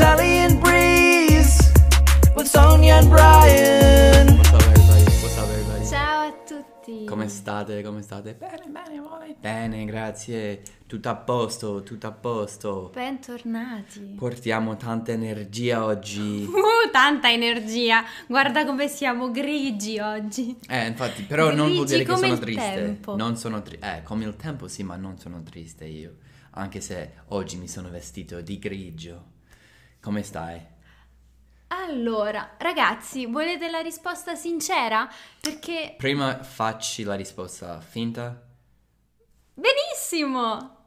Italian breeze with Sonia and Brian. What's up everybody? What's up everybody? Ciao a tutti. Come state? Come state? Bene, bene, voi? Bene, grazie. Tutto a posto, tutto a posto. Bentornati. Portiamo tanta energia oggi. Uh, tanta energia. Guarda come siamo grigi oggi. Eh, infatti, però non vuol Grigi dire che sono triste. tempo. Non sono triste. Eh, come il tempo sì, ma non sono triste io. Anche se oggi mi sono vestito di grigio. Come stai? Allora, ragazzi, volete la risposta sincera? Perché Prima facci la risposta finta. benissimo.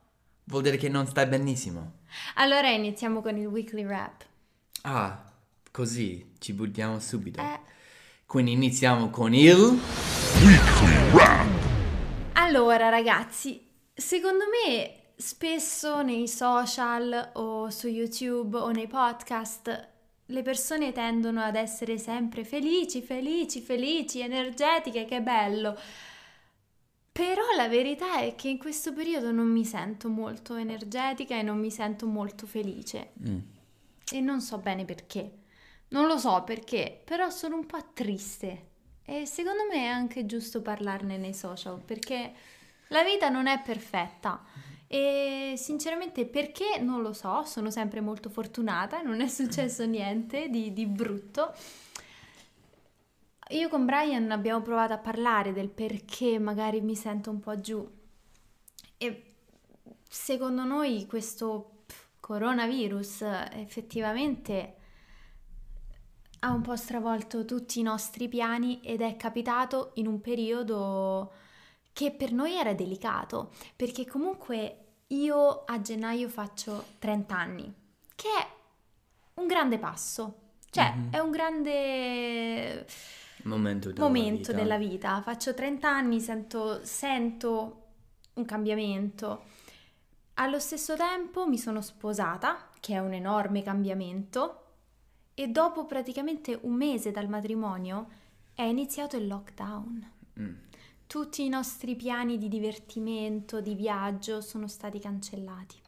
Vuol dire che non stai benissimo. Allora iniziamo con il weekly wrap. Ah, così ci buttiamo subito. Eh, Quindi iniziamo con il... allora, ragazzi, secondo me spesso nei social o su YouTube o nei podcast le persone tendono ad essere sempre felici, felici, felici, energetiche, che bello. Però la verità è che in questo periodo non mi sento molto energetica e non mi sento molto felice. Mm. E non so bene perché. Non lo so perché, però sono un po' triste. E secondo me è anche giusto parlarne nei social, perché la vita non è perfetta. E sinceramente perché non lo so, sono sempre molto fortunata, non è successo niente di, di brutto. Io con Brian abbiamo provato a parlare del perché magari mi sento un po' giù. E secondo noi questo coronavirus effettivamente ha un po' stravolto tutti i nostri piani ed è capitato in un periodo che per noi era delicato, perché comunque io a gennaio faccio 30 anni, che è un grande passo, cioè Mhm. è un grande Momento della momento vita. della vita. Faccio 30 anni, sento, sento un cambiamento. Allo stesso tempo mi sono sposata, che è un enorme cambiamento, e dopo praticamente un mese dal matrimonio è iniziato il lockdown. Mm. Tutti i nostri piani di divertimento, di viaggio sono stati cancellati.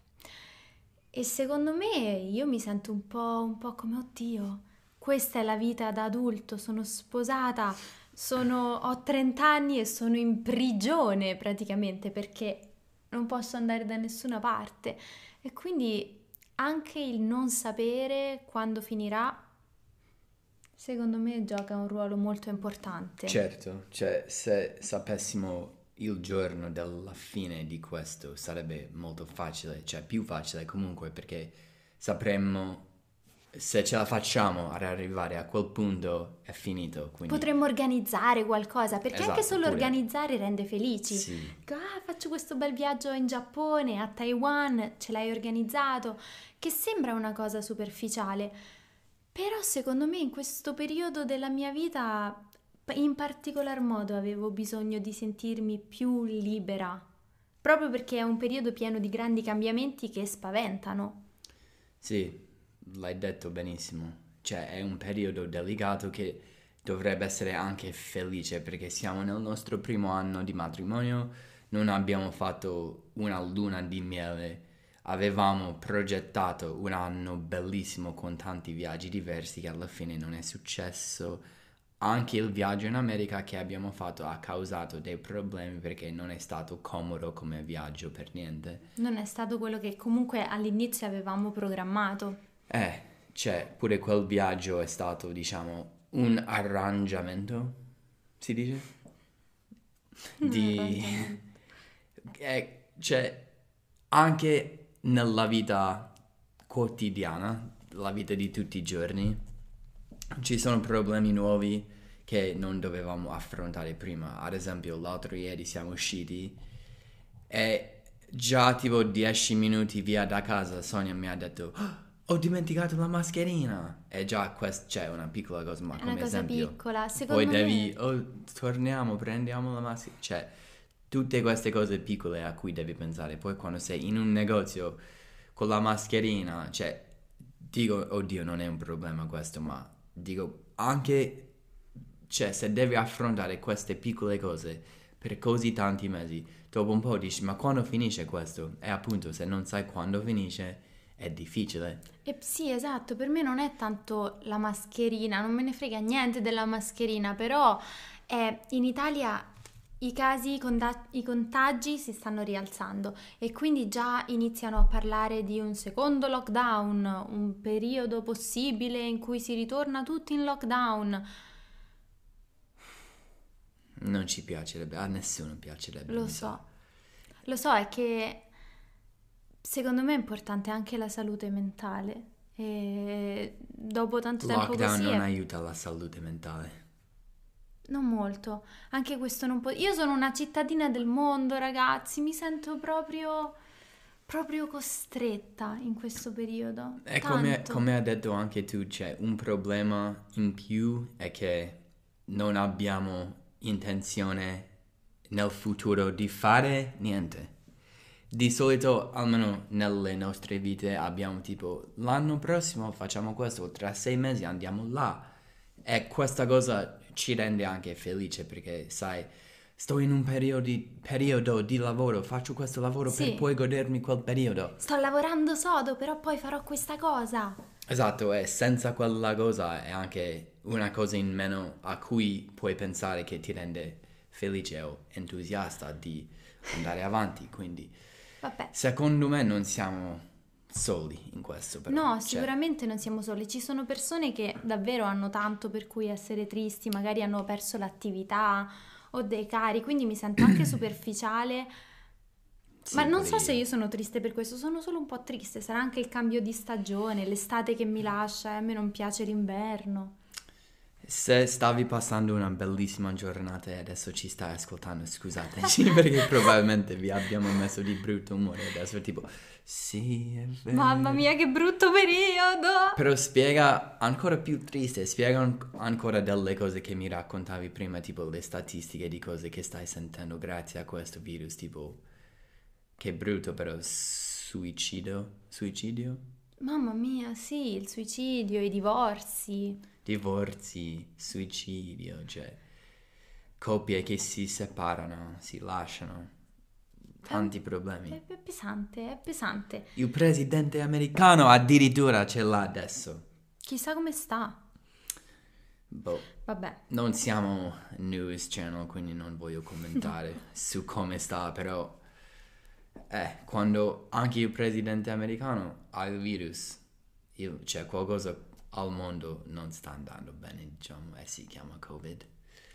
E secondo me io mi sento un po', un po' come, oddio, questa è la vita da adulto, sono sposata, sono, ho 30 anni e sono in prigione praticamente perché non posso andare da nessuna parte. E quindi anche il non sapere quando finirà, secondo me gioca un ruolo molto importante. Certo, cioè se sapessimo il giorno della fine di questo sarebbe molto facile, cioè più facile comunque perché sapremmo se ce la facciamo ad arrivare a quel punto è finito, quindi Potremmo organizzare qualcosa, perché anche Esatto, solo pure. organizzare rende felici. sì, Ah, faccio questo bel viaggio in Giappone, a Taiwan, ce l'hai organizzato, che sembra una cosa superficiale, però secondo me in questo periodo della mia vita, in particolar modo, avevo bisogno di sentirmi più libera, proprio perché è un periodo pieno di grandi cambiamenti che spaventano. sì, l'hai detto benissimo, cioè è un periodo delicato che dovrebbe essere anche felice perché siamo nel nostro primo anno di matrimonio, non abbiamo fatto una luna di miele, avevamo progettato un anno bellissimo con tanti viaggi diversi che alla fine non è successo. Anche il viaggio in America che abbiamo fatto ha causato dei problemi perché non è stato comodo come viaggio per niente. Non è stato quello che comunque all'inizio avevamo programmato. Eh, cioè, pure quel viaggio è stato, diciamo, un arrangiamento, si dice? Di... Eh, cioè, anche nella vita quotidiana, la vita di tutti i giorni, ci sono problemi nuovi che non dovevamo affrontare prima. Ad esempio, l'altro ieri siamo usciti e già tipo 10 minuti via da casa Sonia mi ha detto "Ah, ho dimenticato la mascherina. E già questa c'è una piccola cosa, ma È come una cosa esempio. piccola. Secondo Poi devi, me... oh, torniamo, prendiamo la maschera. Cioè, tutte queste cose piccole a cui devi pensare. Poi quando sei in un negozio con la mascherina, cioè, dico, oddio, non è un problema questo, ma dico, anche, cioè, se devi affrontare queste piccole cose per così tanti mesi, dopo un po' dici, ma quando finisce questo? E appunto, se non sai quando finisce, è difficile. E sì, esatto, per me non è tanto la mascherina, non me ne frega niente della mascherina, però è, in Italia i casi, i, contagi si stanno rialzando e quindi già iniziano a parlare di un secondo lockdown, un periodo possibile in cui si ritorna tutti in lockdown. Non ci piacerebbe, a nessuno piacerebbe. Lo so, lo so, è che secondo me è importante anche la salute mentale e dopo tanto tempo Lockdown non è- aiuta la salute mentale. Non molto, anche questo non può... Io sono una cittadina del mondo, ragazzi, mi sento proprio, proprio costretta in questo periodo. E come, come hai detto anche tu, c'è un problema in più è che non abbiamo intenzione nel futuro di fare niente. Di solito, almeno nelle nostre vite, abbiamo tipo l'anno prossimo facciamo questo, tra sei mesi andiamo là. E questa cosa ci rende anche felice perché, sai, sto in un periodo di, periodo di lavoro, faccio questo lavoro Sì. per poi godermi quel periodo. Sto lavorando sodo, però poi farò questa cosa. Esatto, e senza quella cosa è anche una cosa in meno a cui puoi pensare che ti rende felice o entusiasta di andare avanti. Quindi, Vabbè. secondo me, non siamo soli in questo. Però. No, Cioè, sicuramente non siamo soli. Ci sono persone che davvero hanno tanto per cui essere tristi, magari hanno perso l'attività o dei cari, quindi mi sento anche superficiale. sì, Ma non so se io sono triste per questo, sono solo un po' triste. Sarà anche il cambio di stagione, l'estate che mi lascia e a me non piace l'inverno. Se stavi passando una bellissima giornata e adesso ci stai ascoltando, scusateci perché probabilmente vi abbiamo messo di brutto umore adesso, tipo, sì, è vero. Mamma mia, che brutto periodo! Però spiega ancora più triste, spiega an- ancora delle cose che mi raccontavi prima, tipo le statistiche di cose che stai sentendo grazie a questo virus, tipo che brutto però suicidio, suicidio, Mamma mia, sì, il suicidio, i divorzi. Divorzi, suicidio, cioè coppie che si separano, si lasciano, tanti È, problemi. è pesante, è pesante. Il presidente americano addirittura ce l'ha adesso. Chissà come sta. Boh. Vabbè, Non siamo news channel, quindi non voglio commentare su come sta, però eh, quando anche il presidente americano ha il virus, il- c'è qualcosa al mondo non sta andando bene, diciamo, e si chiama Covid.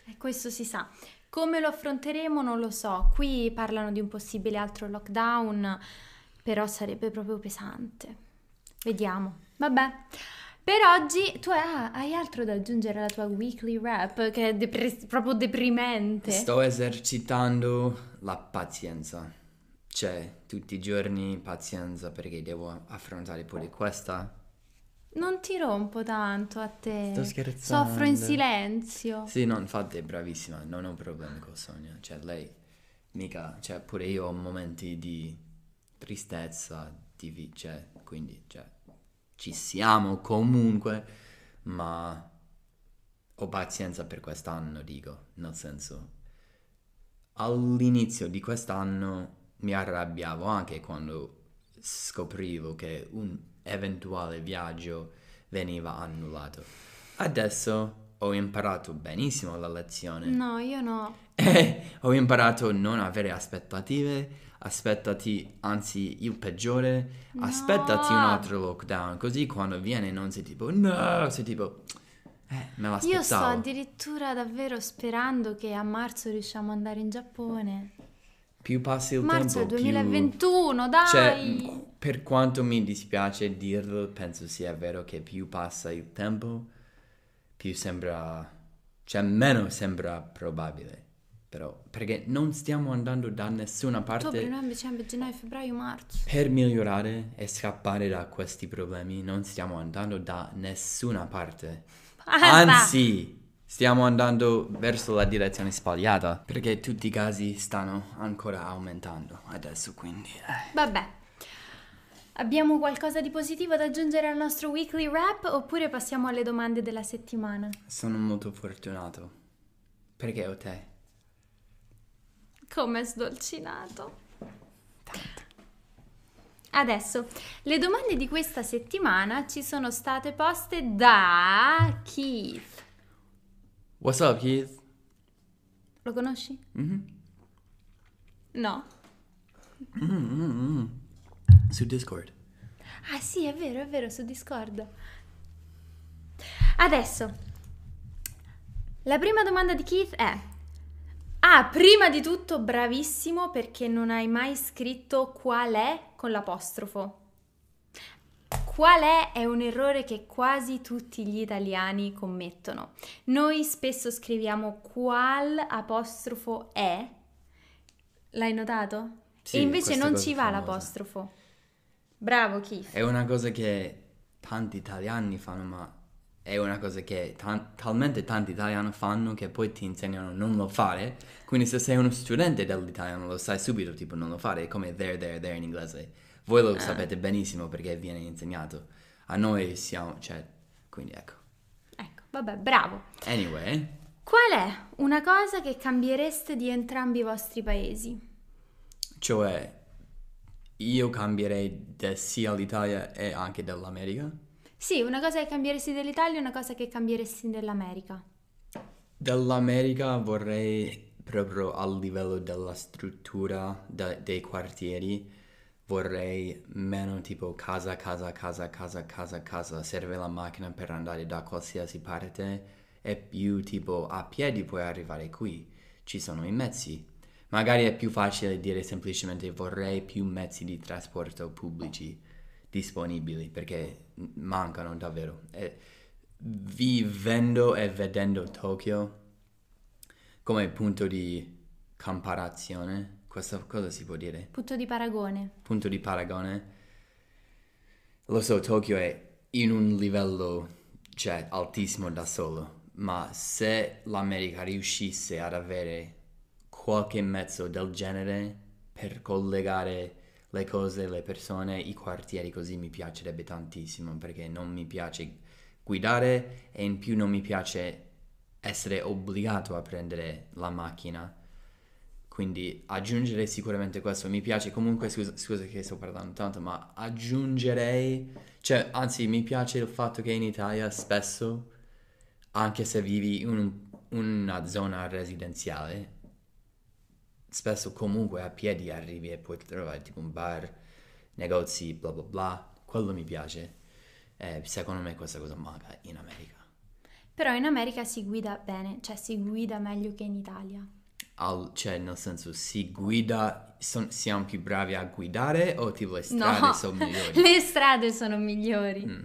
e questo si sa. Come lo affronteremo non lo so. Qui parlano di un possibile altro lockdown, però sarebbe proprio pesante. Vediamo. Vabbè. Per oggi tu ah, hai altro da aggiungere alla tua weekly rap che è depre- proprio deprimente. Sto esercitando la pazienza, cioè tutti i giorni pazienza perché devo affrontare pure questa. Non ti rompo tanto a te. Sto scherzando. Soffro in silenzio. Sì, no, infatti è bravissima, non ho problemi con Sonia. Cioè, lei mica, cioè, pure io ho momenti di tristezza, di vi- cioè, quindi, cioè, ci siamo comunque, ma ho pazienza per quest'anno, dico, nel senso, all'inizio di quest'anno mi arrabbiavo anche quando scoprivo che un eventuale viaggio veniva annullato. Adesso ho imparato benissimo la lezione. No, io no. E ho imparato a non avere aspettative, aspettati, anzi il peggiore, No. aspettati un altro lockdown, così quando viene non sei tipo no, sei tipo eh, me Io sto l'aspettavo. addirittura davvero sperando che a marzo riusciamo ad andare in Giappone. Più passi il Marzo tempo, del più 2021, dai! Cioè, per quanto mi dispiace dirlo, penso sia vero che più passa il tempo, più sembra, cioè meno sembra probabile. Però, perché non stiamo andando da nessuna parte Ottobre, novembre, dicembre, gennaio, febbraio, marzo. per migliorare e scappare da questi problemi. Non stiamo andando da nessuna parte. Basta! Anzi, stiamo andando verso la direzione sbagliata. Perché tutti i casi stanno ancora aumentando adesso, quindi... eh. Vabbè. Abbiamo qualcosa di positivo da aggiungere al nostro weekly wrap oppure passiamo alle domande della settimana? Sono molto fortunato. Perché ho te? Come sdolcinato. Adesso, le domande di questa settimana ci sono state poste da Keith. What's up, Keith? Lo conosci? Mhm. No. Su Discord. Ah sì, è vero, è vero, su Discord. Adesso, la prima domanda di Keith è... Ah, prima di tutto, bravissimo perché non hai mai scritto qual è con l'apostrofo. Qual è è un errore che quasi tutti gli italiani commettono. Noi spesso scriviamo qual apostrofo è. L'hai notato? Sì, e invece non ci va l'apostrofo. Bravo Keith. È una cosa che tanti italiani fanno, ma è una cosa che tan- talmente tanti italiani fanno che poi ti insegnano a non lo fare. Quindi se sei uno studente dell'italiano lo sai subito, tipo non lo fare, è come there, there, there in inglese. Voi lo sapete benissimo perché viene insegnato. A noi siamo, cioè, quindi ecco. Ecco, vabbè, bravo. Anyway, Qual è una cosa che cambiereste di entrambi i vostri paesi? cioè, io cambierei de- sia l'Italia e anche dell'America. Sì, una cosa che cambieresti dell'Italia e una cosa che cambieresti dell'America. Dell'America vorrei proprio a livello della struttura de- dei quartieri, vorrei meno tipo casa, casa, casa, casa, casa, casa, serve la macchina per andare da qualsiasi parte e più tipo a piedi puoi arrivare qui, ci sono i mezzi. Magari è più facile dire semplicemente vorrei più mezzi di trasporto pubblici disponibili perché mancano davvero. E vivendo e vedendo Tokyo come punto di comparazione, questa cosa si può dire? Punto di paragone. Punto di paragone. Lo so, Tokyo è in un livello, cioè, altissimo da solo, ma se l'America riuscisse ad avere qualche mezzo del genere per collegare le cose, le persone, i quartieri, così mi piacerebbe tantissimo, perché non mi piace guidare e in più non mi piace essere obbligato a prendere la macchina. Quindi aggiungere sicuramente questo. Mi piace comunque, scusa, scusa che sto parlando tanto, ma aggiungerei, cioè anzi mi piace il fatto che in Italia spesso, anche se vivi in un- una zona residenziale, spesso comunque a piedi arrivi e puoi trovare tipo un bar, negozi, bla bla bla. Quello mi piace. Eh, secondo me questa cosa manca in America. Però in America si guida bene, cioè si guida meglio che in Italia. Al- cioè, nel senso, si guida, son- siamo più bravi a guidare o tipo le strade No, sono migliori? le strade sono migliori. Mm.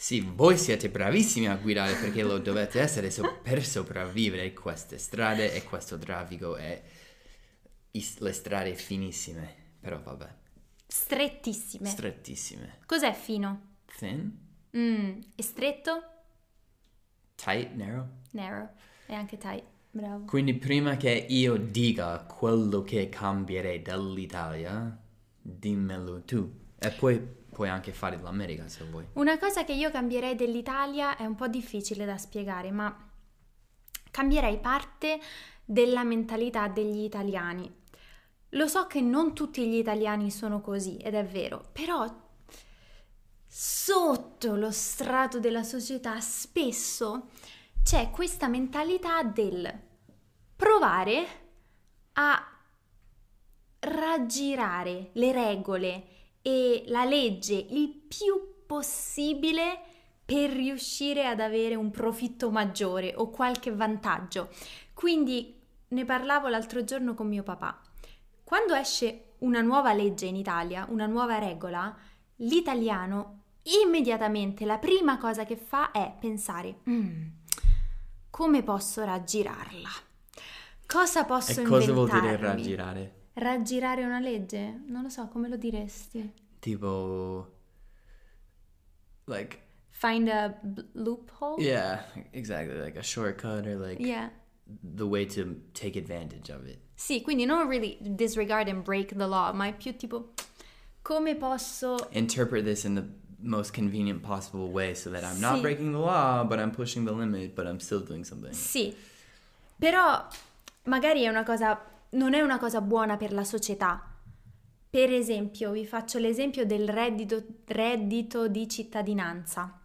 Sì, voi siete bravissimi a guidare perché lo dovete essere so- per sopravvivere queste strade e questo traffico e i- le strade finissime, però vabbè, Strettissime. strettissime. Cos'è fino? Thin, Mm, e stretto? tight, narrow. Narrow. E anche tight. Bravo. Quindi prima che io dica quello che cambierei dall'Italia, dimmelo tu. E poi puoi anche fare l'America se vuoi. Una cosa che io cambierei dell'Italia è un po' difficile da spiegare, ma cambierei parte della mentalità degli italiani. Lo so che non tutti gli italiani sono così, ed è vero, però sotto lo strato della società spesso c'è questa mentalità del provare a raggirare le regole e la legge il più possibile per riuscire ad avere un profitto maggiore o qualche vantaggio. Quindi ne parlavo l'altro giorno con mio papà. Quando esce una nuova legge in Italia, una nuova regola, l'italiano immediatamente la prima cosa che fa è pensare "Mm, come posso raggirarla? Cosa posso E cosa vuol dire inventarmi?" raggirare? Raggirare una legge? Non lo so, come lo diresti? Tipo... Like... Find a b- loophole? Yeah, exactly. Like a shortcut or like Yeah. the way to take advantage of it. Sì, quindi non really disregard and break the law, ma è più tipo come posso Interpret this in the most convenient possible way so that I'm not Sì. breaking the law, but I'm pushing the limit, but I'm still doing something. Sì. Però magari è una cosa non è una cosa buona per la società. Per esempio, vi faccio l'esempio del reddito, reddito di cittadinanza.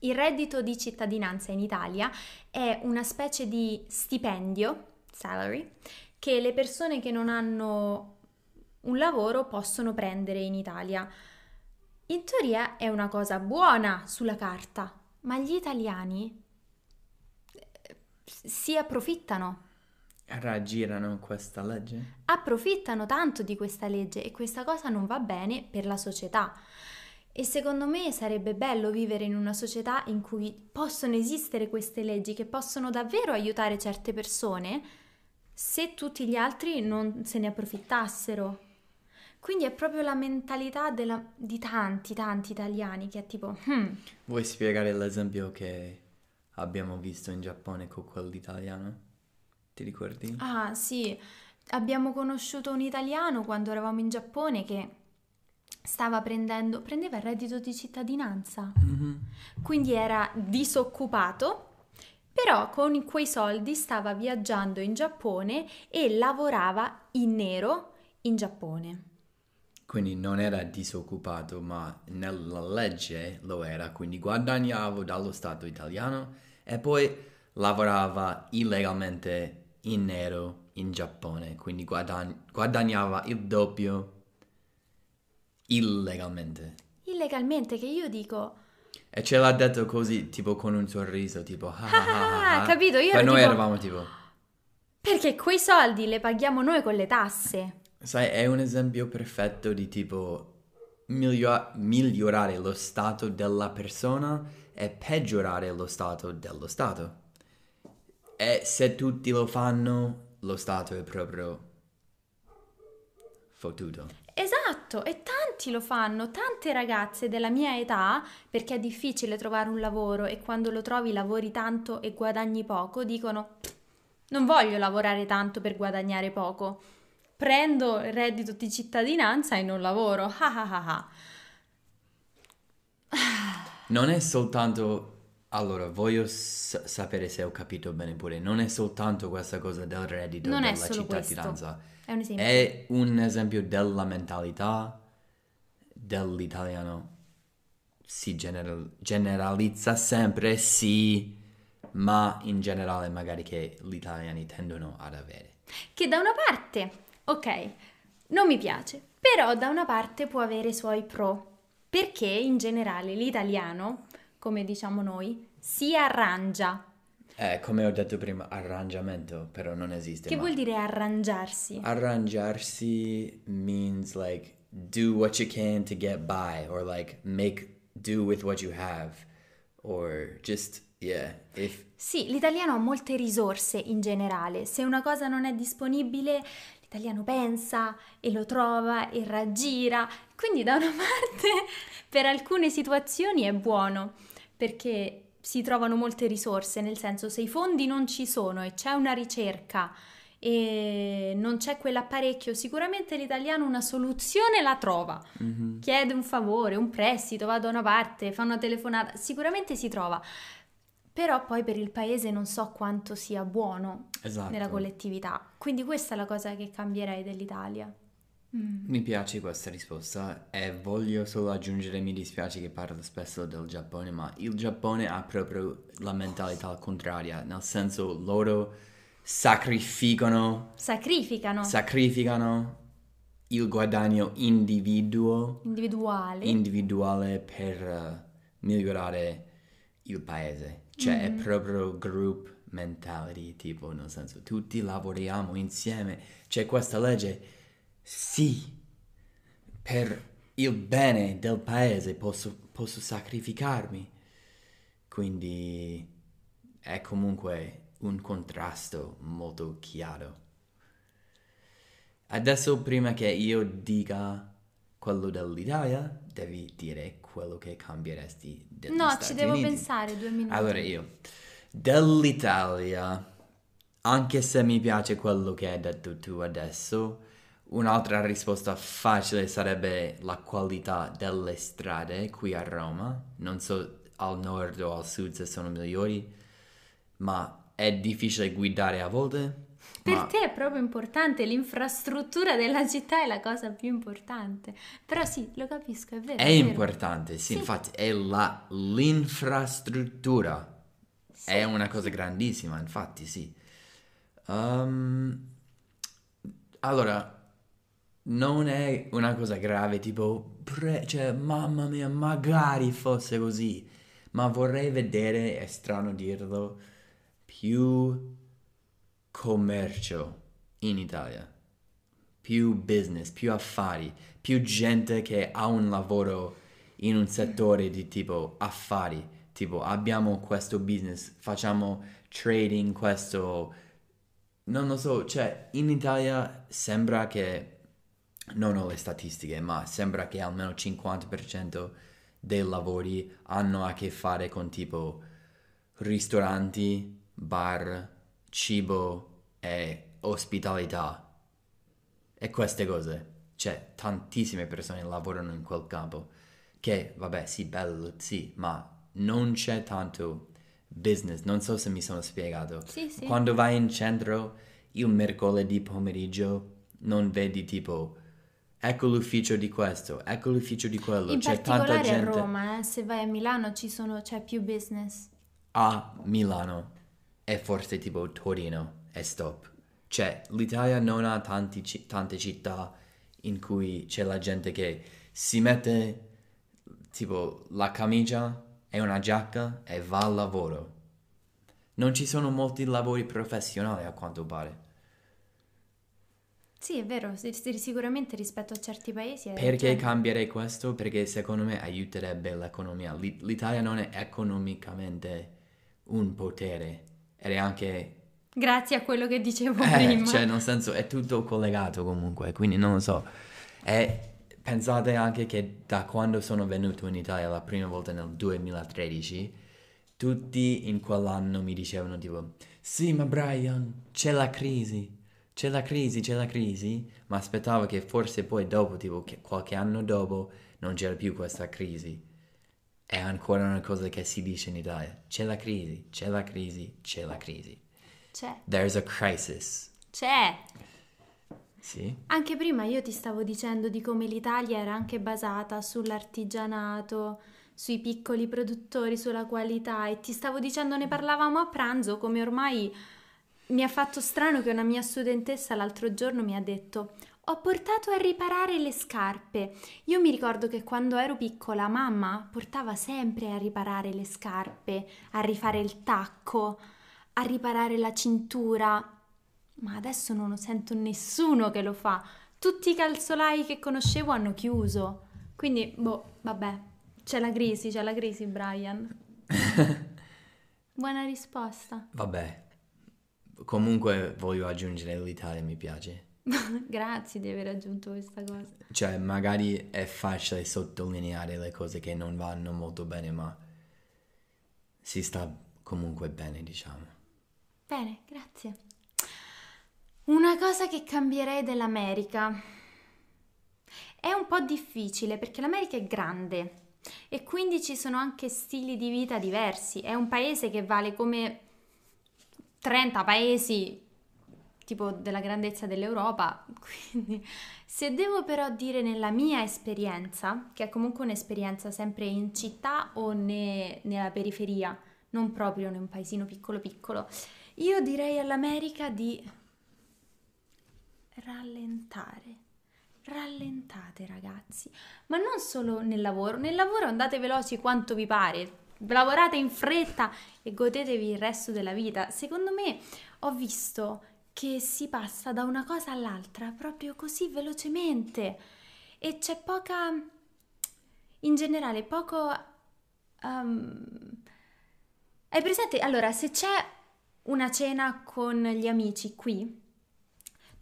Il reddito di cittadinanza in Italia è una specie di stipendio, salary, che le persone che non hanno un lavoro possono prendere in Italia. In teoria è una cosa buona sulla carta, ma gli italiani eh, si approfittano. Raggirano questa legge? Approfittano tanto di questa legge e questa cosa non va bene per la società. E secondo me sarebbe bello vivere in una società in cui possono esistere queste leggi che possono davvero aiutare certe persone se tutti gli altri non se ne approfittassero. Quindi è proprio la mentalità della- di tanti, tanti italiani che è tipo, hmm, Vuoi spiegare l'esempio che abbiamo visto in Giappone con quell'italiano? Ti ricordi? ah sì, abbiamo conosciuto un italiano quando eravamo in Giappone che stava prendendo, prendeva il reddito di cittadinanza. Mhm. Quindi era disoccupato, però con quei soldi stava viaggiando in Giappone e lavorava in nero in Giappone. Quindi non era disoccupato, ma nella legge lo era, quindi guadagnavo dallo Stato italiano e poi lavorava illegalmente in nero in Giappone, quindi guadagn- guadagnava il doppio illegalmente. Illegalmente, che io dico, E ce l'ha detto così, tipo con un sorriso, tipo ah, ah, ah, ah. capito? Io Ma noi tipo- eravamo tipo, perché quei soldi le paghiamo noi con le tasse. sai, è un esempio perfetto di tipo miglio- migliorare lo stato della persona e peggiorare lo stato dello Stato. E se tutti lo fanno, lo Stato è proprio fottuto. Esatto, e tanti lo fanno, tante ragazze della mia età, perché è difficile trovare un lavoro e quando lo trovi lavori tanto e guadagni poco, dicono non voglio lavorare tanto per guadagnare poco. Prendo il reddito di cittadinanza e non lavoro. Ah ah ah. Non è soltanto... Allora, voglio s- sapere se ho capito bene pure. Non è soltanto questa cosa del reddito Non della cittadinanza. È un esempio. È un esempio della mentalità dell'italiano. Si general- generalizza sempre, sì, ma in generale magari che gli italiani tendono ad avere. Che da una parte, ok, non mi piace, però da una parte può avere i suoi pro, perché in generale l'italiano, come diciamo noi, si arrangia. Eh, come ho detto prima, arrangiamento, però non esiste Che mai. vuol dire arrangiarsi? Arrangiarsi means like do what you can to get by or like make do with what you have or just yeah, if Sì, l'italiano ha molte risorse in generale. Se una cosa non è disponibile, l'italiano pensa e lo trova e raggira. Quindi da una parte per alcune situazioni è buono perché si trovano molte risorse, nel senso se i fondi non ci sono e c'è una ricerca e non c'è quell'apparecchio, sicuramente l'italiano una soluzione la trova. Chiede un favore, un prestito, va da una parte, fa una telefonata, sicuramente si trova. Però poi per il paese non so quanto sia buono esatto. nella collettività. Quindi questa è la cosa che cambierei dell'Italia. Mm. Mi piace questa risposta e voglio solo aggiungere, mi dispiace che parlo spesso del Giappone, ma il Giappone ha proprio la mentalità contraria, nel senso loro sacrificano, Sacrificano sacrificano il guadagno individuo, individuale. individuale per eh, migliorare il paese. Cioè è proprio group mentality, tipo nel senso tutti lavoriamo insieme. C'è questa legge, sì, per il bene del paese posso, posso sacrificarmi. Quindi è comunque un contrasto molto chiaro. Adesso prima che io dica quello dell'Italia, devi dire quello che cambieresti degli no, Stati ci devo Uniti. pensare due minuti. Allora io, dell'Italia, anche se mi piace quello che hai detto tu adesso, un'altra risposta facile sarebbe la qualità delle strade qui a Roma. Non so al nord o al sud se sono migliori, ma è difficile guidare a volte. Per Ma- te è proprio importante, l'infrastruttura della città è la cosa più importante. Però sì, lo capisco, è vero. È vero. importante, sì, Sì. infatti è la, l'infrastruttura. È una cosa grandissima, infatti, sì. Um, allora, non è una cosa grave, tipo, pre- cioè, mamma mia, magari fosse così, ma vorrei vedere, è strano dirlo, più commercio in Italia, più business, più affari, più gente che ha un lavoro in un settore di tipo affari, tipo abbiamo questo business, facciamo trading, questo, non lo so, cioè in Italia sembra che, non ho le statistiche, ma sembra che almeno il 50% dei lavori hanno a che fare con tipo ristoranti, bar, cibo e ospitalità e queste cose. Cioè, tantissime persone lavorano in quel campo. Che, vabbè, sì, bello, sì, ma non c'è tanto business. Non so se mi sono spiegato. Sì, sì. Quando vai in centro, il mercoledì pomeriggio, non vedi tipo, ecco l'ufficio di questo, ecco l'ufficio di quello. In c'è tanta particolare a gente Roma, eh, se vai a Milano ci sono, c'è più business. a Milano e forse tipo Torino e stop. Cioè, l'Italia non ha tanti tante città in cui c'è la gente che si mette tipo la camicia e una giacca e va al lavoro. Non ci sono molti lavori professionali a quanto pare. Sì, è vero, sicuramente rispetto a certi paesi è... Perché cioè, cambierei questo? Perché secondo me aiuterebbe l'economia. L'I- L'Italia non è economicamente un potere ed è anche Grazie a quello che dicevo Eh, prima. cioè, nel senso, è tutto collegato comunque, quindi non lo so. E pensate anche che da quando sono venuto in Italia la prima volta nel 2013, tutti in quell'anno mi dicevano tipo, sì, ma Brian, c'è la crisi, c'è la crisi, c'è la crisi, ma aspettavo che forse poi dopo, tipo, che qualche anno dopo, non c'era più questa crisi. È ancora una cosa che si dice in Italia, c'è la crisi, c'è la crisi, c'è la crisi. C'è, There's a crisis. c'è. Sì? Anche prima io ti stavo dicendo di come l'Italia era anche basata sull'artigianato, sui piccoli produttori, sulla qualità e ti stavo dicendo, ne parlavamo a pranzo, come ormai mi ha fatto strano che una mia studentessa l'altro giorno mi ha detto ho portato a riparare le scarpe. Io mi ricordo che quando ero piccola mamma portava sempre a riparare le scarpe, a rifare il tacco, a riparare la cintura. Ma adesso non lo sento nessuno che lo fa. Tutti i calzolai che conoscevo hanno chiuso. Quindi, boh, vabbè, c'è la crisi, c'è la crisi, Brian. Buona risposta. Vabbè. Comunque voglio aggiungere l'Italia mi piace. Grazie di aver aggiunto questa cosa. Cioè, magari è facile sottolineare le cose che non vanno molto bene, ma si sta comunque bene, diciamo. Bene, grazie. Una cosa che cambierei dell'America. È un po' difficile perché l'America è grande e quindi ci sono anche stili di vita diversi. È un paese che vale come 30 paesi tipo della grandezza dell'Europa. Quindi se devo però dire nella mia esperienza, che è comunque un'esperienza sempre in città o ne- nella periferia, non proprio in un paesino piccolo piccolo, io direi all'America di rallentare. Rallentate ragazzi, ma non solo nel lavoro, nel lavoro andate veloci quanto vi pare, lavorate in fretta e godetevi il resto della vita. Secondo me ho visto che si passa da una cosa all'altra proprio così velocemente e c'è poca, in generale, poco... um, hai presente? Allora, se c'è una cena con gli amici qui,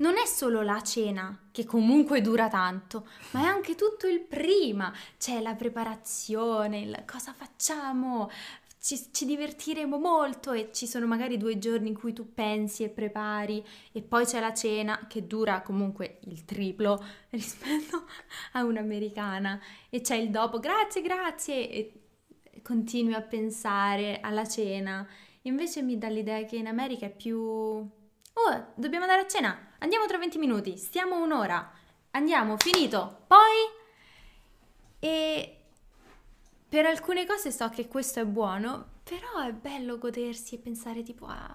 non è solo la cena, che comunque dura tanto, ma è anche tutto il prima. C'è la preparazione, il cosa facciamo, ci, ci divertiremo molto e ci sono magari due giorni in cui tu pensi e prepari e poi c'è la cena che dura comunque il triplo rispetto a un'americana e c'è il dopo, grazie, grazie, e continui a pensare alla cena. Invece mi dà l'idea che in America è più Oh, dobbiamo andare a cena. Andiamo tra 20 minuti. Stiamo un'ora. Andiamo, finito. Poi... E... Per alcune cose so che questo è buono, però è bello godersi e pensare tipo, ah,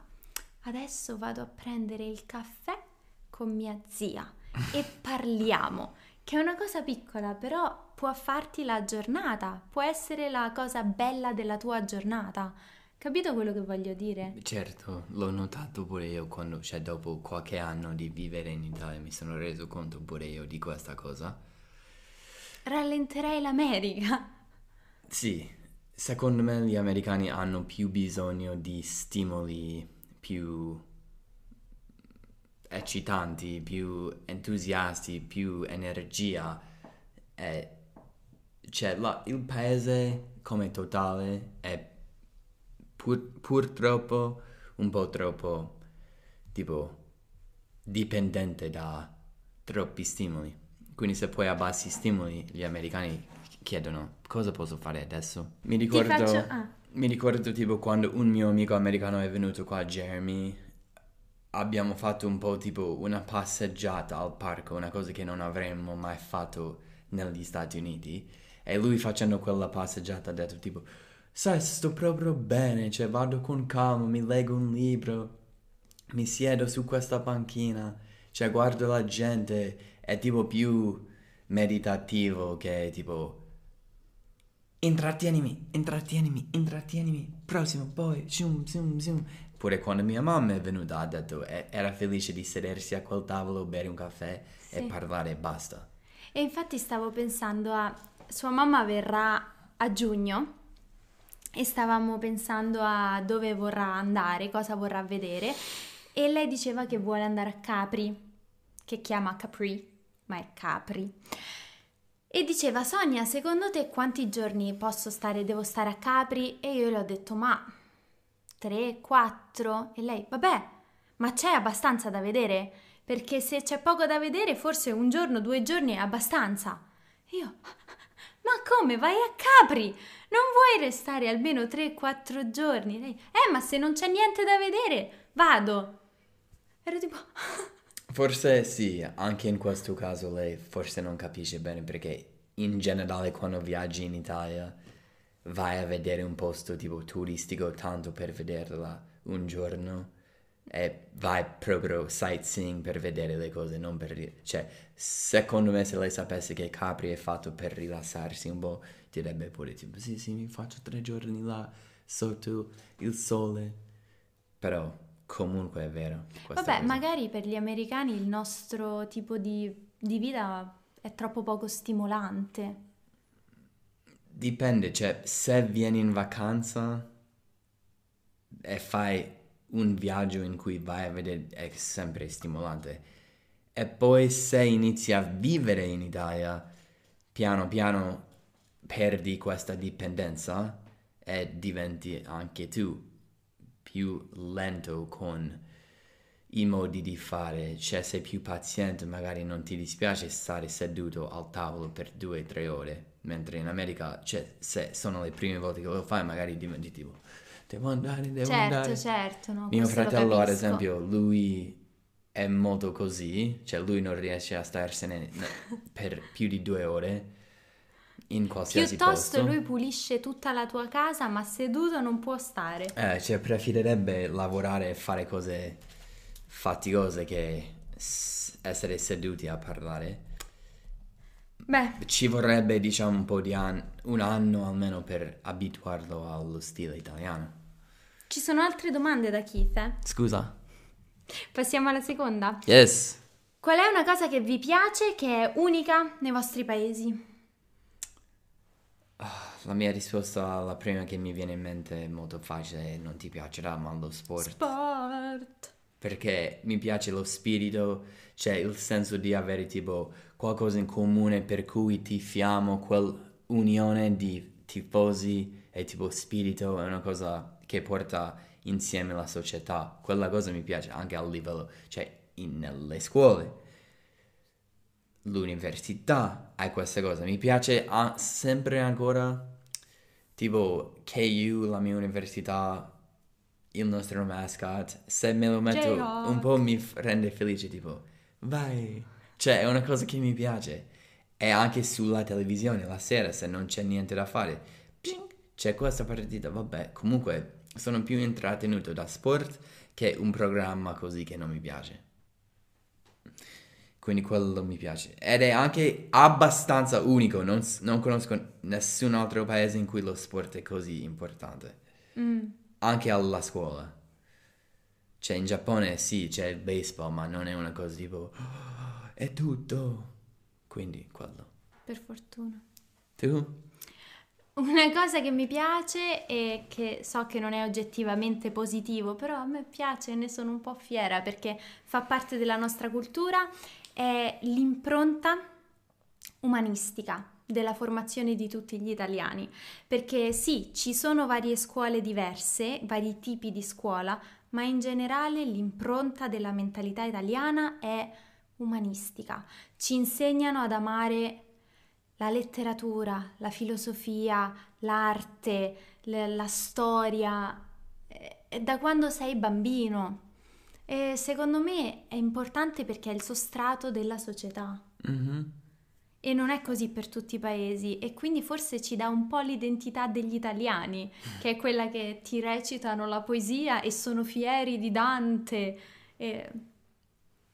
adesso vado a prendere il caffè con mia zia e parliamo, che è una cosa piccola, però può farti la giornata, può essere la cosa bella della tua giornata. Capito quello che voglio dire? Certo, l'ho notato pure io quando, cioè dopo qualche anno di vivere in Italia mi sono reso conto pure io di questa cosa. Rallenterei l'America. Sì, secondo me gli americani hanno più bisogno di stimoli più eccitanti, più entusiasti, più energia. E, cioè, la- il paese come totale è pur- purtroppo un po' troppo, tipo, dipendente da troppi stimoli. Quindi se poi abbassi i stimoli, gli americani chiedono cosa posso fare adesso. Mi ricordo, faccio- ah. mi ricordo tipo quando un mio amico americano è venuto qua, Jeremy, abbiamo fatto un po' tipo una passeggiata al parco, una cosa che non avremmo mai fatto negli Stati Uniti. E lui facendo quella passeggiata ha detto tipo, sai, sto proprio bene, cioè vado con calma, mi leggo un libro, mi siedo su questa panchina, cioè guardo la gente, è tipo più meditativo che tipo... Intrattienimi, intrattienimi, intrattienimi, prossimo, poi, zoom, zoom, zoom. Pure quando mia mamma è venuta ha detto, e- era felice di sedersi a quel tavolo, bere un caffè e Sì. parlare e basta. E infatti stavo pensando a... Sua mamma verrà a giugno e stavamo pensando a dove vorrà andare, cosa vorrà vedere e lei diceva che vuole andare a Capri, che chiama Capri, ma è Capri. E diceva Sonia, secondo te quanti giorni posso stare, devo stare a Capri? E io le ho detto ma 3, 4 e lei vabbè, ma c'è abbastanza da vedere? Perché se c'è poco da vedere forse un giorno, due giorni è abbastanza. E io ma come vai a Capri? Non vuoi restare almeno 3-4 giorni? Lei, eh, ma se non c'è niente da vedere, vado. Ero tipo, Forse sì, anche in questo caso lei forse non capisce bene perché in generale quando viaggi in Italia vai a vedere un posto tipo turistico tanto per vederla un giorno e vai proprio sightseeing per vedere le cose, non per... Cioè, secondo me se lei sapesse che Capri è fatto per rilassarsi un po', direbbe pure tipo sì sì mi faccio tre giorni là sotto il sole. Però comunque è vero. vabbè, cosa. magari per gli americani il nostro tipo di, di vita è troppo poco stimolante. Dipende, cioè, se vieni in vacanza e fai un viaggio in cui vai a vedere, è sempre stimolante. E poi se inizi a vivere in Italia, piano piano perdi questa dipendenza e diventi anche tu più lento con i modi di fare, cioè sei più paziente, magari non ti dispiace stare seduto al tavolo per due o tre ore, mentre in America, cioè, se sono le prime volte che lo fai, magari diventi tipo, devo andare, devo certo, andare. certo, no, Mio fratello, ad esempio, lui è molto così, cioè lui non riesce a starsene ne- per più di due ore in qualsiasi Piuttosto posto. lui pulisce tutta la tua casa, ma seduto non può stare. Eh, cioè, preferirebbe lavorare e fare cose faticose che essere seduti a parlare. Beh, Ci vorrebbe, diciamo, un po' di anni, un anno almeno per abituarlo allo stile italiano. Ci sono altre domande da Keith. eh? Scusa? Passiamo alla seconda. Yes. Qual è una cosa che vi piace che è unica nei vostri paesi? La mia risposta alla prima che mi viene in mente è molto facile, non ti piacerà, ma lo sport. Sport. perché mi piace lo spirito, cioè il senso di avere tipo qualcosa in comune per cui tifiamo, quell'unione di tifosi e tipo spirito è una cosa che porta insieme la società. Quella cosa mi piace anche a livello, cioè in- nelle scuole, l'università, hai questa cosa. Mi piace a- sempre ancora, tipo KU, la mia università il nostro mascot, se me lo metto Jayhawk. un po' mi rende felice, tipo, vai. Cioè, è una cosa che mi piace. E anche sulla televisione, la sera, se non c'è niente da fare, ping, c'è questa partita, vabbè. Comunque, sono più intrattenuto da sport che un programma così che non mi piace. Quindi quello mi piace. Ed è anche abbastanza unico, non, non conosco nessun altro paese in cui lo sport è così importante. Mm. Anche alla scuola. Cioè, in Giappone sì, c'è il baseball, ma non è una cosa tipo... "Oh, è tutto. Quindi, quello. Per fortuna. Tu? Una cosa che mi piace e che so che non è oggettivamente positivo, però a me piace e ne sono un po' fiera perché fa parte della nostra cultura, è l'impronta umanistica della formazione di tutti gli italiani. Perché sì, ci sono varie scuole diverse, vari tipi di scuola, ma in generale l'impronta della mentalità italiana è umanistica. Ci insegnano ad amare la letteratura, la filosofia, l'arte, le- la storia, eh, è da quando sei bambino. E secondo me è importante perché è il sostrato della società. Mhm. E non è così per tutti i paesi e quindi forse ci dà un po' l'identità degli italiani, che è quella che ti recitano la poesia e sono fieri di Dante. E,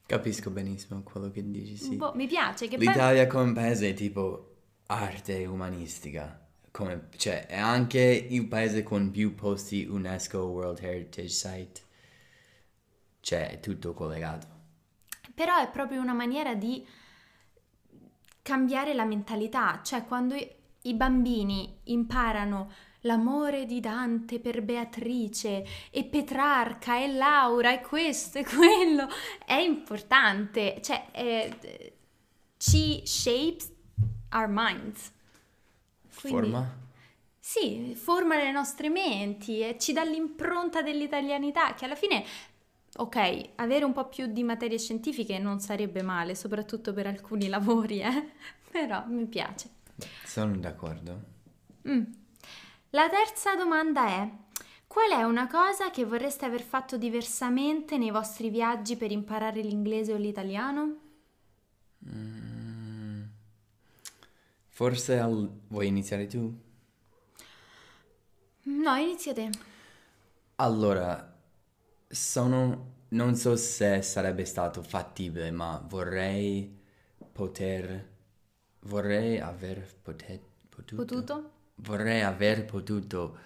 Capisco benissimo quello che dici, sì. boh, mi piace che poi... L'Italia come paese è tipo arte umanistica. Come, cioè, è anche il paese con più posti UNESCO World Heritage Site. Cioè, è tutto collegato. Però è proprio una maniera di cambiare la mentalità, cioè quando i, bambini imparano l'amore di Dante per Beatrice e Petrarca e Laura e questo e quello, è importante, cioè è- ci shapes our minds. Quindi- Forma? Sì, forma le nostre menti e ci dà l'impronta dell'italianità, che alla fine, ok, avere un po' più di materie scientifiche non sarebbe male, soprattutto per alcuni lavori, eh? Però mi piace. Sono d'accordo. Mm. La terza domanda è: qual è una cosa che vorreste aver fatto diversamente nei vostri viaggi per imparare l'inglese o l'italiano? Mm. Forse al- vuoi iniziare tu? No, inizia te. Allora, sono... Non so se sarebbe stato fattibile, ma vorrei poter... Vorrei aver pote- potuto... Potuto? Vorrei aver potuto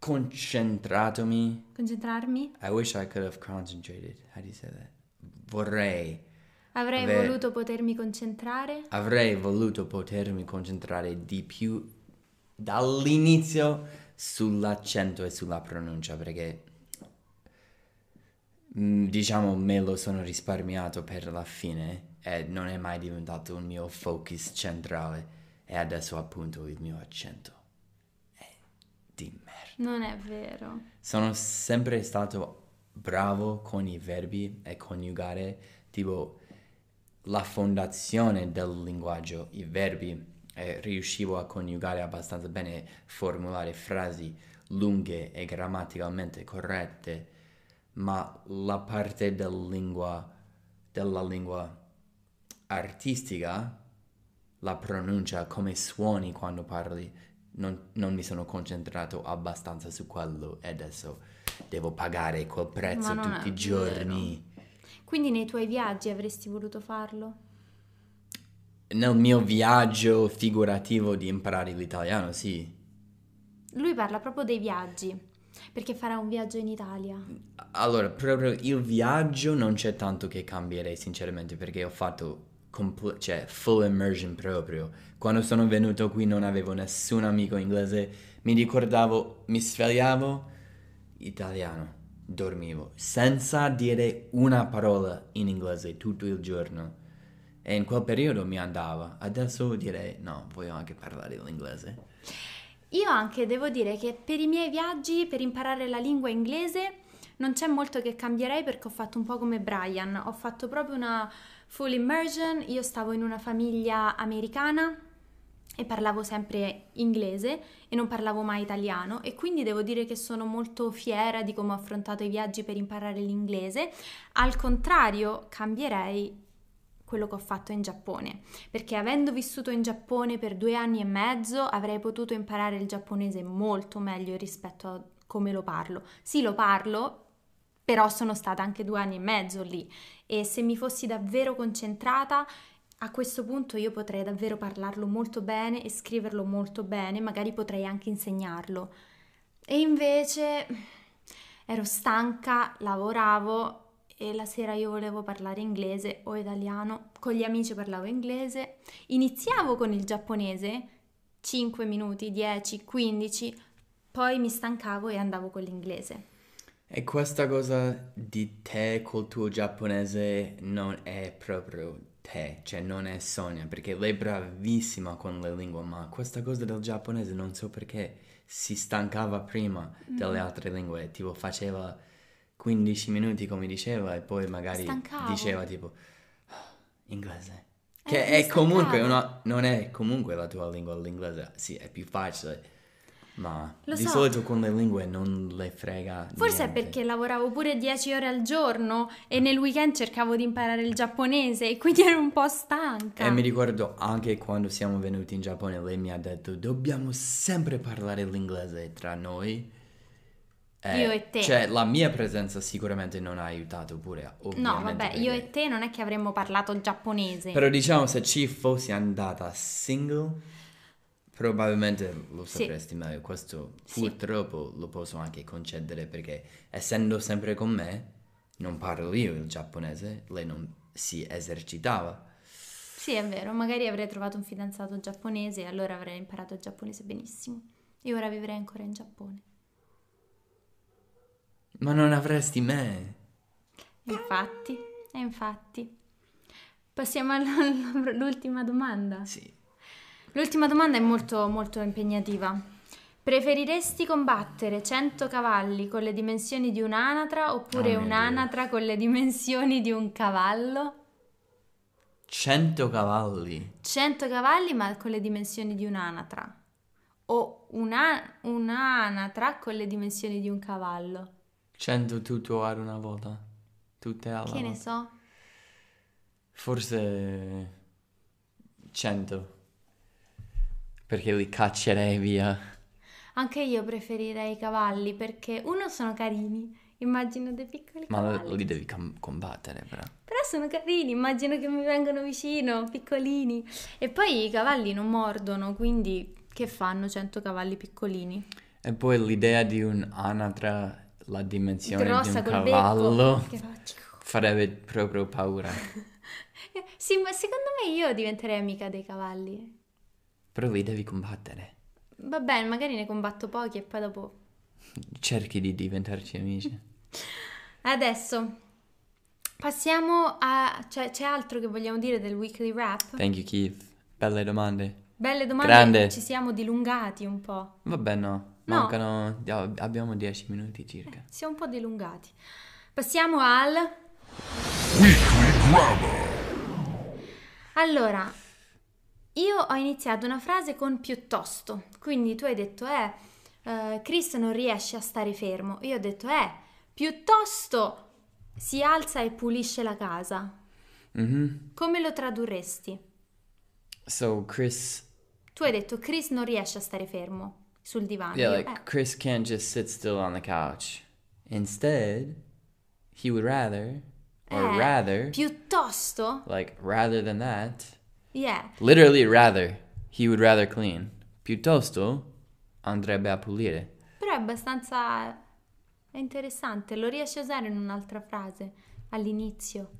concentratomi. Concentrarmi? I wish I could have concentrated. How do you say that? Vorrei, Avrei Aver- voluto potermi concentrare? avrei voluto potermi concentrare di più dall'inizio sull'accento e sulla pronuncia perché mm, diciamo me lo sono risparmiato per la fine e non è mai diventato un mio focus centrale e adesso appunto il mio accento è di merda. Non è vero. Sono sempre stato bravo con i verbi e coniugare, tipo la fondazione del linguaggio, i verbi, e riuscivo a coniugare abbastanza bene, formulare frasi lunghe e grammaticalmente corrette, ma la parte del lingua, della lingua artistica, la pronuncia, come suoni quando parli, non, non mi sono concentrato abbastanza su quello e adesso devo pagare quel prezzo tutti i giorni. Quindi nei tuoi viaggi avresti voluto farlo? Nel mio viaggio figurativo di imparare l'italiano, sì. Lui parla proprio dei viaggi, perché farà un viaggio in Italia. Allora, proprio il viaggio non c'è tanto che cambierei, sinceramente, perché ho fatto compl- cioè, full immersion proprio. Quando sono venuto qui non avevo nessun amico inglese, mi ricordavo, mi svegliavo italiano, dormivo, senza dire una parola in inglese tutto il giorno. E in quel periodo mi andava. Adesso direi no, voglio anche parlare l'inglese. Io anche devo dire che per i miei viaggi, per imparare la lingua inglese, non c'è molto che cambierei perché ho fatto un po' come Brian, ho fatto proprio una full immersion, io stavo in una famiglia americana e parlavo sempre inglese e non parlavo mai italiano e quindi devo dire che sono molto fiera di come ho affrontato i viaggi per imparare l'inglese. Al contrario, cambierei quello che ho fatto in Giappone, perché avendo vissuto in Giappone per due anni e mezzo avrei potuto imparare il giapponese molto meglio rispetto a come lo parlo. Sì, lo parlo, però sono stata anche due anni e mezzo lì e se mi fossi davvero concentrata a questo punto io potrei davvero parlarlo molto bene e scriverlo molto bene, magari potrei anche insegnarlo. E invece ero stanca, lavoravo e la sera io volevo parlare inglese o italiano, con gli amici parlavo inglese, iniziavo con il giapponese, 5 minuti, 10, 15, poi mi stancavo e andavo con l'inglese. E questa cosa di te col tuo giapponese non è proprio te, cioè non è Sonia, perché lei è bravissima con le lingue, ma questa cosa del giapponese non so perché si stancava prima delle altre lingue, tipo faceva 15 minuti come diceva e poi magari Stancavo. diceva tipo "Ah, inglese. Eh, Che mi è comunque una, non è comunque la tua lingua l'inglese, sì, è più facile, ma Lo di so. solito con le lingue non le frega Forse è niente. perché lavoravo pure 10 ore al giorno e nel weekend cercavo di imparare il giapponese e quindi ero un po' stanca. E mi ricordo anche quando siamo venuti in Giappone, lei mi ha detto dobbiamo sempre parlare l'inglese tra noi. Eh, Io e te. Cioè, la mia presenza sicuramente non ha aiutato pure, No, vabbè, io e te non è che avremmo parlato giapponese. Però diciamo, se ci fossi andata single, probabilmente lo Sì. sapresti meglio. Questo Sì. purtroppo lo posso anche concedere perché essendo sempre con me, non parlo io il giapponese, lei non si esercitava. Sì, è vero, magari avrei trovato un fidanzato giapponese e allora avrei imparato il giapponese benissimo. E ora vivrei ancora in Giappone. Ma non avresti me. Infatti, infatti. Passiamo all'ultima domanda. Sì. L'ultima domanda è molto, molto impegnativa. Preferiresti combattere 100 cavalli con le dimensioni di un'anatra oppure Oh un'anatra con le dimensioni di un cavallo? 100 cavalli. 100 cavalli ma con le dimensioni di un'anatra. O una, un'anatra con le dimensioni di un cavallo. 100 tutto ad una volta. Tutte alla Che ne volta. so? Forse 100. Perché li caccerei via. Anche io preferirei i cavalli perché uno sono carini, immagino dei piccoli Ma cavalli. li devi com- combattere però. Però sono carini, immagino che mi vengano vicino, piccolini. E poi i cavalli non mordono, quindi che fanno 100 cavalli piccolini? E poi l'idea di un'anatra, la dimensione di Grossa un col cavallo, becco. Farebbe proprio paura. Sì, ma secondo me io diventerei amica dei cavalli. Però li devi combattere. Va bene, magari ne combatto pochi e poi dopo... Cerchi di diventarci amici. Adesso passiamo a... Cioè, c'è altro che vogliamo dire del weekly wrap? Thank you Keith. Belle domande. Belle domande, Grande. ci siamo dilungati un po'. Vabbè no, No. mancano... ja, abbiamo 10 minuti circa. Siamo un po' dilungati. Passiamo al... Allora, io ho iniziato una frase con piuttosto, quindi tu hai detto, eh, eh, Chris non riesce a stare fermo. Io ho detto, eh, piuttosto si alza e pulisce la casa. Mhm. Come lo tradurresti? So Chris... Tu hai detto, Chris non riesce a stare fermo sul divano. Yeah, like eh, Chris can't just sit still on the couch. Instead, he would rather, or eh, rather, Piuttosto? like rather than that, Yeah. literally rather, he would rather clean. Piuttosto andrebbe a pulire. Però è abbastanza è interessante, lo riesci a usare in un'altra frase all'inizio.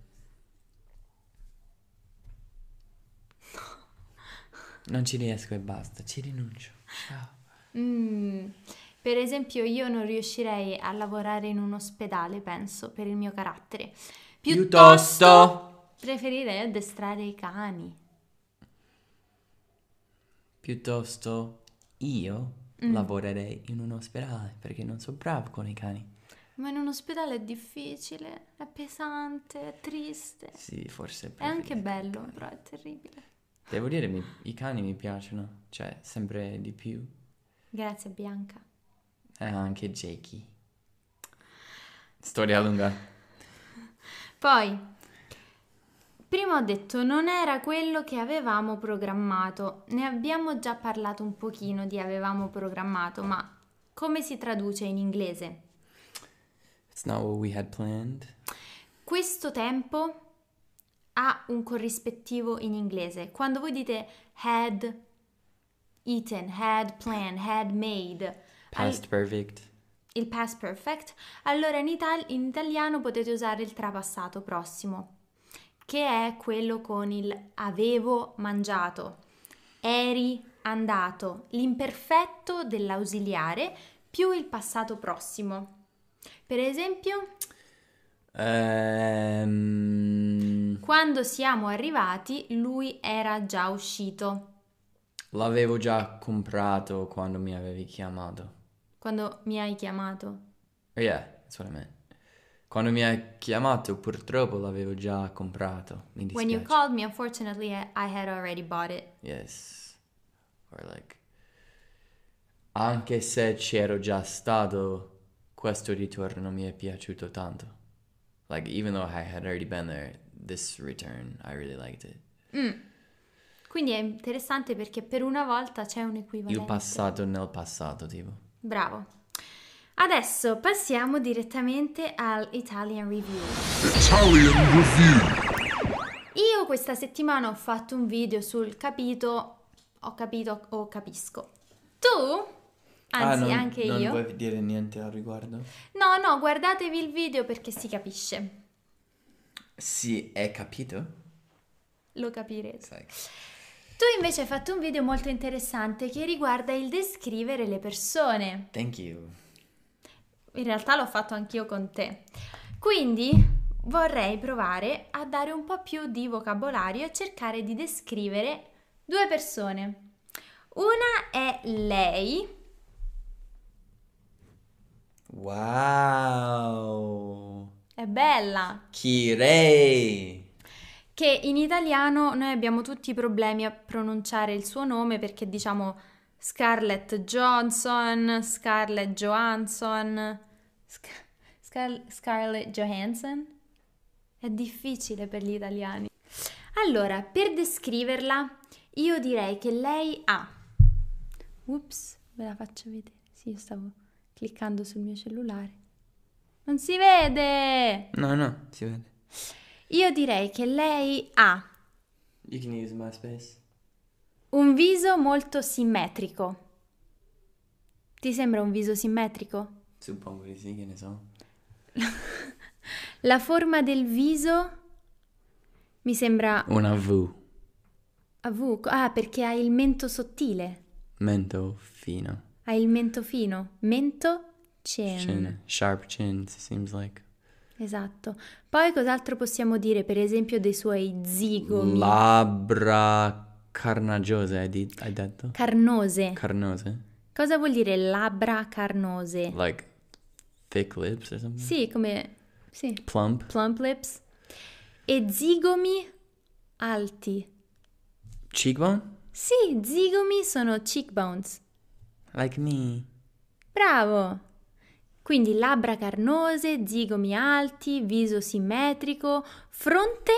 Non ci riesco e basta, ci rinuncio. Ciao. Mm, Per esempio, io non riuscirei a lavorare in un ospedale, penso, per il mio carattere. Piuttosto. preferirei addestrare i cani. Piuttosto io Mm. lavorerei in un ospedale perché non sono bravo con i cani. Ma in un ospedale è difficile, è pesante, è triste. Sì, forse È anche preferisco i bello, cani. però è terribile. Devo dire, mi- i cani mi piacciono, cioè, sempre di più. Grazie Bianca. E anche Jakey. Storia lunga. Poi, prima ho detto non era quello che avevamo programmato. Ne abbiamo già parlato un pochino di avevamo programmato, ma come si traduce in inglese? It's not what we had planned. Questo tempo ha un corrispettivo in inglese. Quando voi dite had eaten, had planned, had made, al- Past perfect. il past perfect, allora in, ital- in italiano potete usare il trapassato prossimo, che è quello con il avevo mangiato, eri andato, l'imperfetto dell'ausiliare più il passato prossimo. Per esempio, Ehm, quando siamo arrivati, lui era già uscito. l'avevo già comprato quando mi avevi chiamato. Quando mi hai chiamato. Yeah, that's what I meant. Quando mi hai chiamato, purtroppo l'avevo già comprato. Mi When you dispiace. called me, unfortunately, I had already bought it. Yes. Or like anche se c'ero già stato, questo ritorno mi è piaciuto tanto. Like even though I had already been there, this return I really liked it. Quindi è interessante perché per una volta c'è un equivalente. Il passato nel passato, tipo. Bravo. Adesso passiamo direttamente al Italian Review. Italian Review. Io questa settimana ho fatto un video sul capito, ho capito o capisco. Tu? Anzi, anche io. Ah, Non vuoi dire niente al riguardo? No, no, guardatevi il video perché si capisce. Sì, è capito? Lo capirete. Sai. Tu invece hai fatto un video molto interessante che riguarda il descrivere le persone. Thank you. In realtà l'ho fatto anch'io con te. Quindi vorrei provare a dare un po' più di vocabolario e cercare di descrivere due persone. Una è lei, Wow. è bella, Kirei. che in italiano noi abbiamo tutti i problemi a pronunciare il suo nome perché diciamo Scarlett Johnson, Scarlett Johansson, Sc- Scar- Scarlett Johansson. È difficile per gli italiani. Allora, per descriverla, io direi che lei ha. Ups, ve la faccio vedere. Sì, io stavo cliccando sul mio cellulare. Non si vede! No, no, si vede. Io direi che lei ha You can use my space. un viso molto simmetrico. Ti sembra un viso simmetrico? Suppongo di sì, che ne so. La forma del viso mi sembra Una V. a V. Ah, perché ha il mento sottile. Mento fino. Ha il mento fino. Mento chin. Chin. Sharp chin, seems like. Esatto. Poi cos'altro possiamo dire, per esempio, dei suoi zigomi Labbra carnagiose, hai, di- hai detto? carnose? Carnose? Cosa vuol dire labbra carnose? Like thick lips or something? Sì, come sì, Plump? plump lips. E zigomi alti. Cheekbone? Sì, zigomi sono cheekbones. Like me. Bravo! Quindi labbra carnose, zigomi alti, viso simmetrico, fronte?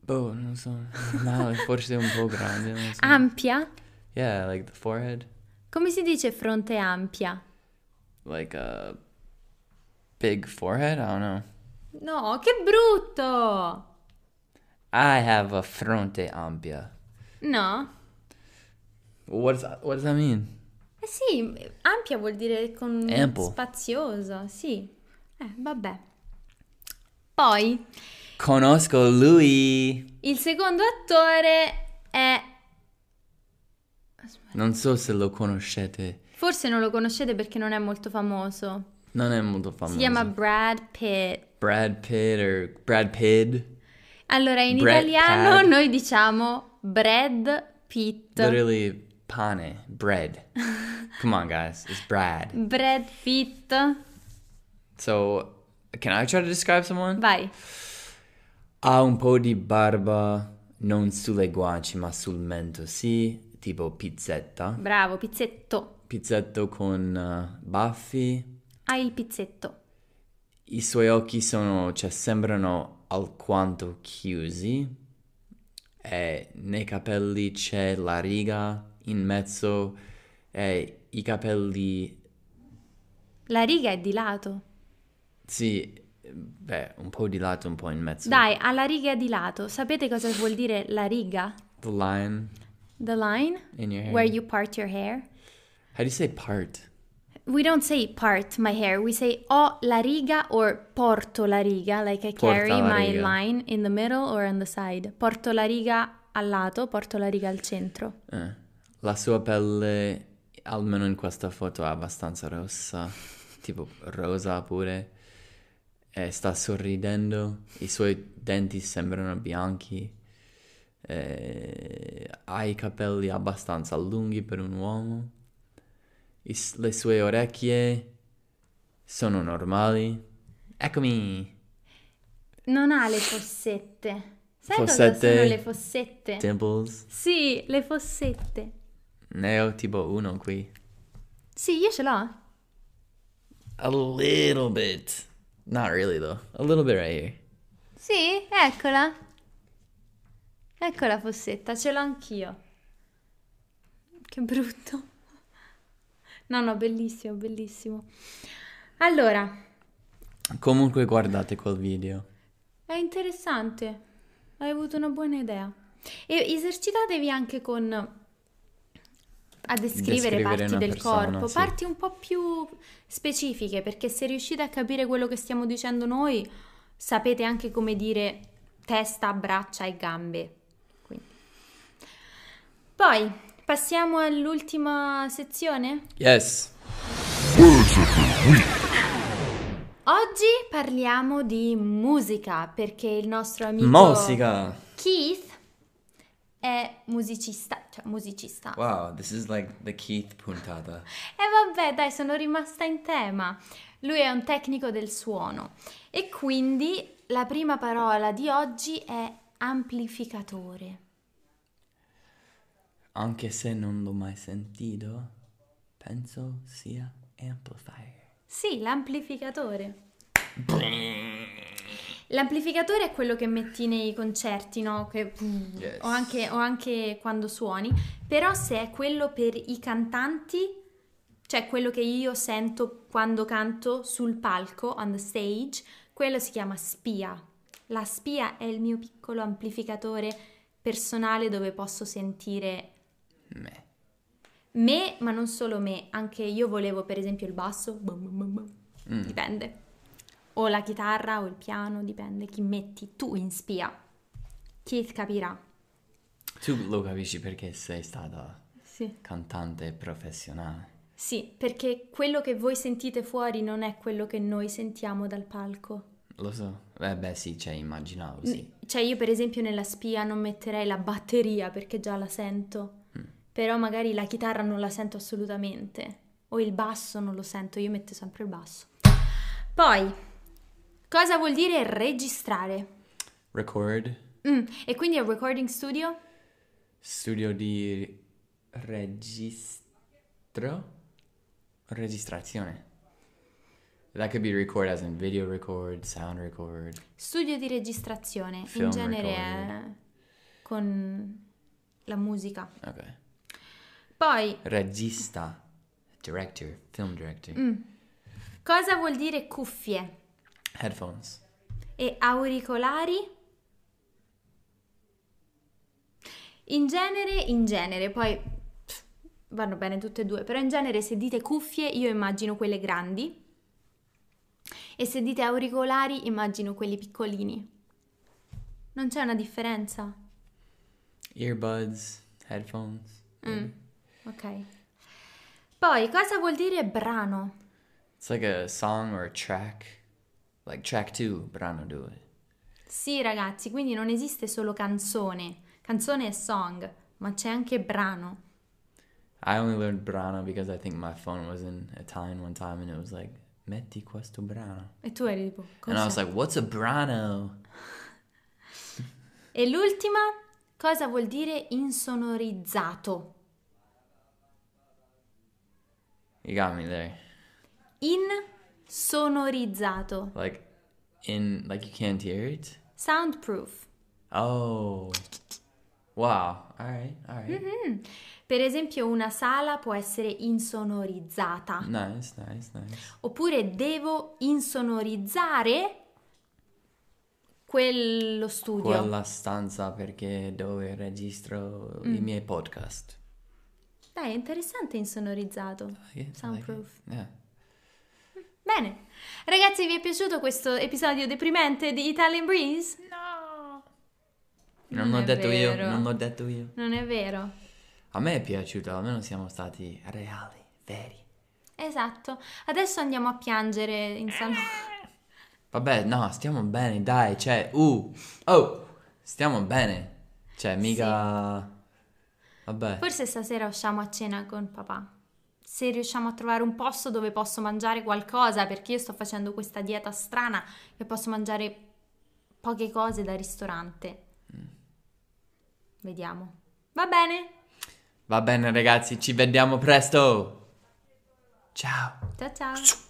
Boh, non so. No, forse un po' grande, non so. Ampia? Yeah, like the forehead. Come si dice fronte ampia? Like a big forehead? I don't know. No, che brutto! I have a fronte ampia. No? What does that, what does that mean? Eh sì, ampia vuol dire con Ample. spazioso, sì. Eh, vabbè. Poi, Conosco lui. il secondo attore è... Non so se lo conoscete. Forse non lo conoscete perché non è molto famoso. Non è molto famoso. Si chiama Brad Pitt. Brad Pitt or Brad Pitt. Allora, in Brad italiano Pitt. noi diciamo Brad Pitt. Literally pane, bread. Come on, guys. It's Brad. Brad Pitt. So, can I try to describe someone? Vai. Ha un po' di barba non sulle guance ma sul mento, sì, tipo pizzetta. Bravo, pizzetto. Pizzetto con eh, baffi. Hai il pizzetto. I suoi occhi sono, cioè, sembrano alquanto chiusi. E nei capelli c'è la riga in mezzo e i capelli, La riga è di lato. sì, beh, un po' di lato, un po' in mezzo. Dai, alla riga di lato. Sapete cosa vuol dire la riga? The line The line in your hair. where you part your hair. How do you say part? We don't say part my hair. We say ho la riga or porto la riga, like I carry my riga. line in the middle or on the side. Porto la riga al lato, porto la riga al centro. Eh, La sua pelle, almeno in questa foto, è abbastanza rossa, tipo rosa pure. E sta sorridendo, i suoi denti sembrano bianchi. Eh, ha i capelli abbastanza lunghi per un uomo. I s- le sue orecchie sono normali. Eccomi! Non ha le fossette. Sai Fossette. cosa sono le fossette? Dimples. Sì, le fossette. Ne ho tipo uno qui. Sì, io ce l'ho. A little bit. Not really though. A little bit right here. Sì, eccola. Ecco la fossetta, ce l'ho anch'io. Che brutto. No, no, bellissimo, bellissimo. Allora, Comunque guardate quel video. è interessante. Hai avuto una buona idea. E esercitatevi anche con a descrivere Descrivere parti del persona, corpo, sì. parti un po' più specifiche, perché se riuscite a capire quello che stiamo dicendo noi, sapete anche come dire testa, braccia e gambe. Poi passiamo all'ultima sezione. Yes. Oggi parliamo di musica perché il nostro amico Musica. Keith è musicista, cioè musicista. Wow, this is like the Keith puntata. E vabbè, dai, sono rimasta in tema. Lui è un tecnico del suono e quindi la prima parola di oggi è amplificatore. Anche se non l'ho mai sentito, penso sia amplifier. Sì, l'amplificatore. L'amplificatore è quello che metti nei concerti, no? Che- Yes. o, anche, o anche quando suoni. Però se è quello per i cantanti, cioè quello che io sento quando canto sul palco, on the stage, quello si chiama spia. La spia è il mio piccolo amplificatore personale dove posso sentire Me. me, ma non solo me, anche io volevo per esempio il basso, bum, bum, bum. Mm. dipende. O la chitarra o il piano, dipende chi metti tu in spia. Keith capirà. Tu lo capisci perché sei stata Sì. cantante professionale. Sì, perché quello che voi sentite fuori non è quello che noi sentiamo dal palco. Lo so. Eh beh sì, cioè immaginavo, sì. Cioè io per esempio nella spia non metterei la batteria perché già la sento. Però magari la chitarra non la sento assolutamente, o il basso non lo sento, io metto sempre il basso. Poi, cosa vuol dire registrare? Record. Mm, E quindi è recording studio? Studio di registro? Registrazione. That could be record as in video record, sound record. Studio di registrazione, in Film genere recorder. è con la musica. Ok. Poi, Regista. Director. Film director. Mm. cosa vuol dire cuffie? Headphones. E auricolari? In genere, in genere, poi pff, vanno bene tutte e due, però in genere se dite cuffie io immagino quelle grandi e se dite auricolari immagino quelli piccolini. Non c'è una differenza? Earbuds. Headphones. Mm, ok. Poi, cosa vuol dire brano? It's like a song or a track. Like track two, brano due. Sì, ragazzi, quindi non esiste solo canzone. Canzone è song, ma c'è anche brano. I only learned brano because I think my phone was in Italian one time and it was like, metti questo brano. E tu eri tipo, And I was like, what's a brano? E l'ultima, cosa vuol dire insonorizzato? You got me there. Insonorizzato. Like, in, like you can't hear it? Soundproof. Oh. Wow. All right. All right. Mm-hmm. Per esempio una sala può essere insonorizzata. Nice, nice, nice. Oppure devo insonorizzare quello studio. Quella stanza perché dove registro Mm. i miei podcast. Dai, è interessante insonorizzato. Like it, I like. Soundproof. Yeah. Bene. Ragazzi, vi è piaciuto questo episodio deprimente di Italian Breeze? Non, Non l'ho è detto vero. io, non l'ho detto io. Non è vero? A me è piaciuto, almeno siamo stati reali, veri. Esatto. Adesso andiamo a piangere in salone. Vabbè, no, stiamo bene, dai, cioè, uh, oh, stiamo bene. Cioè, mica... Vabbè. Forse stasera usciamo a cena con papà. Se riusciamo a trovare un posto dove posso mangiare qualcosa, perché io sto facendo questa dieta strana e posso mangiare poche cose da ristorante. Vediamo. Va bene? Va bene ragazzi, ci vediamo presto. Ciao. Ciao ciao.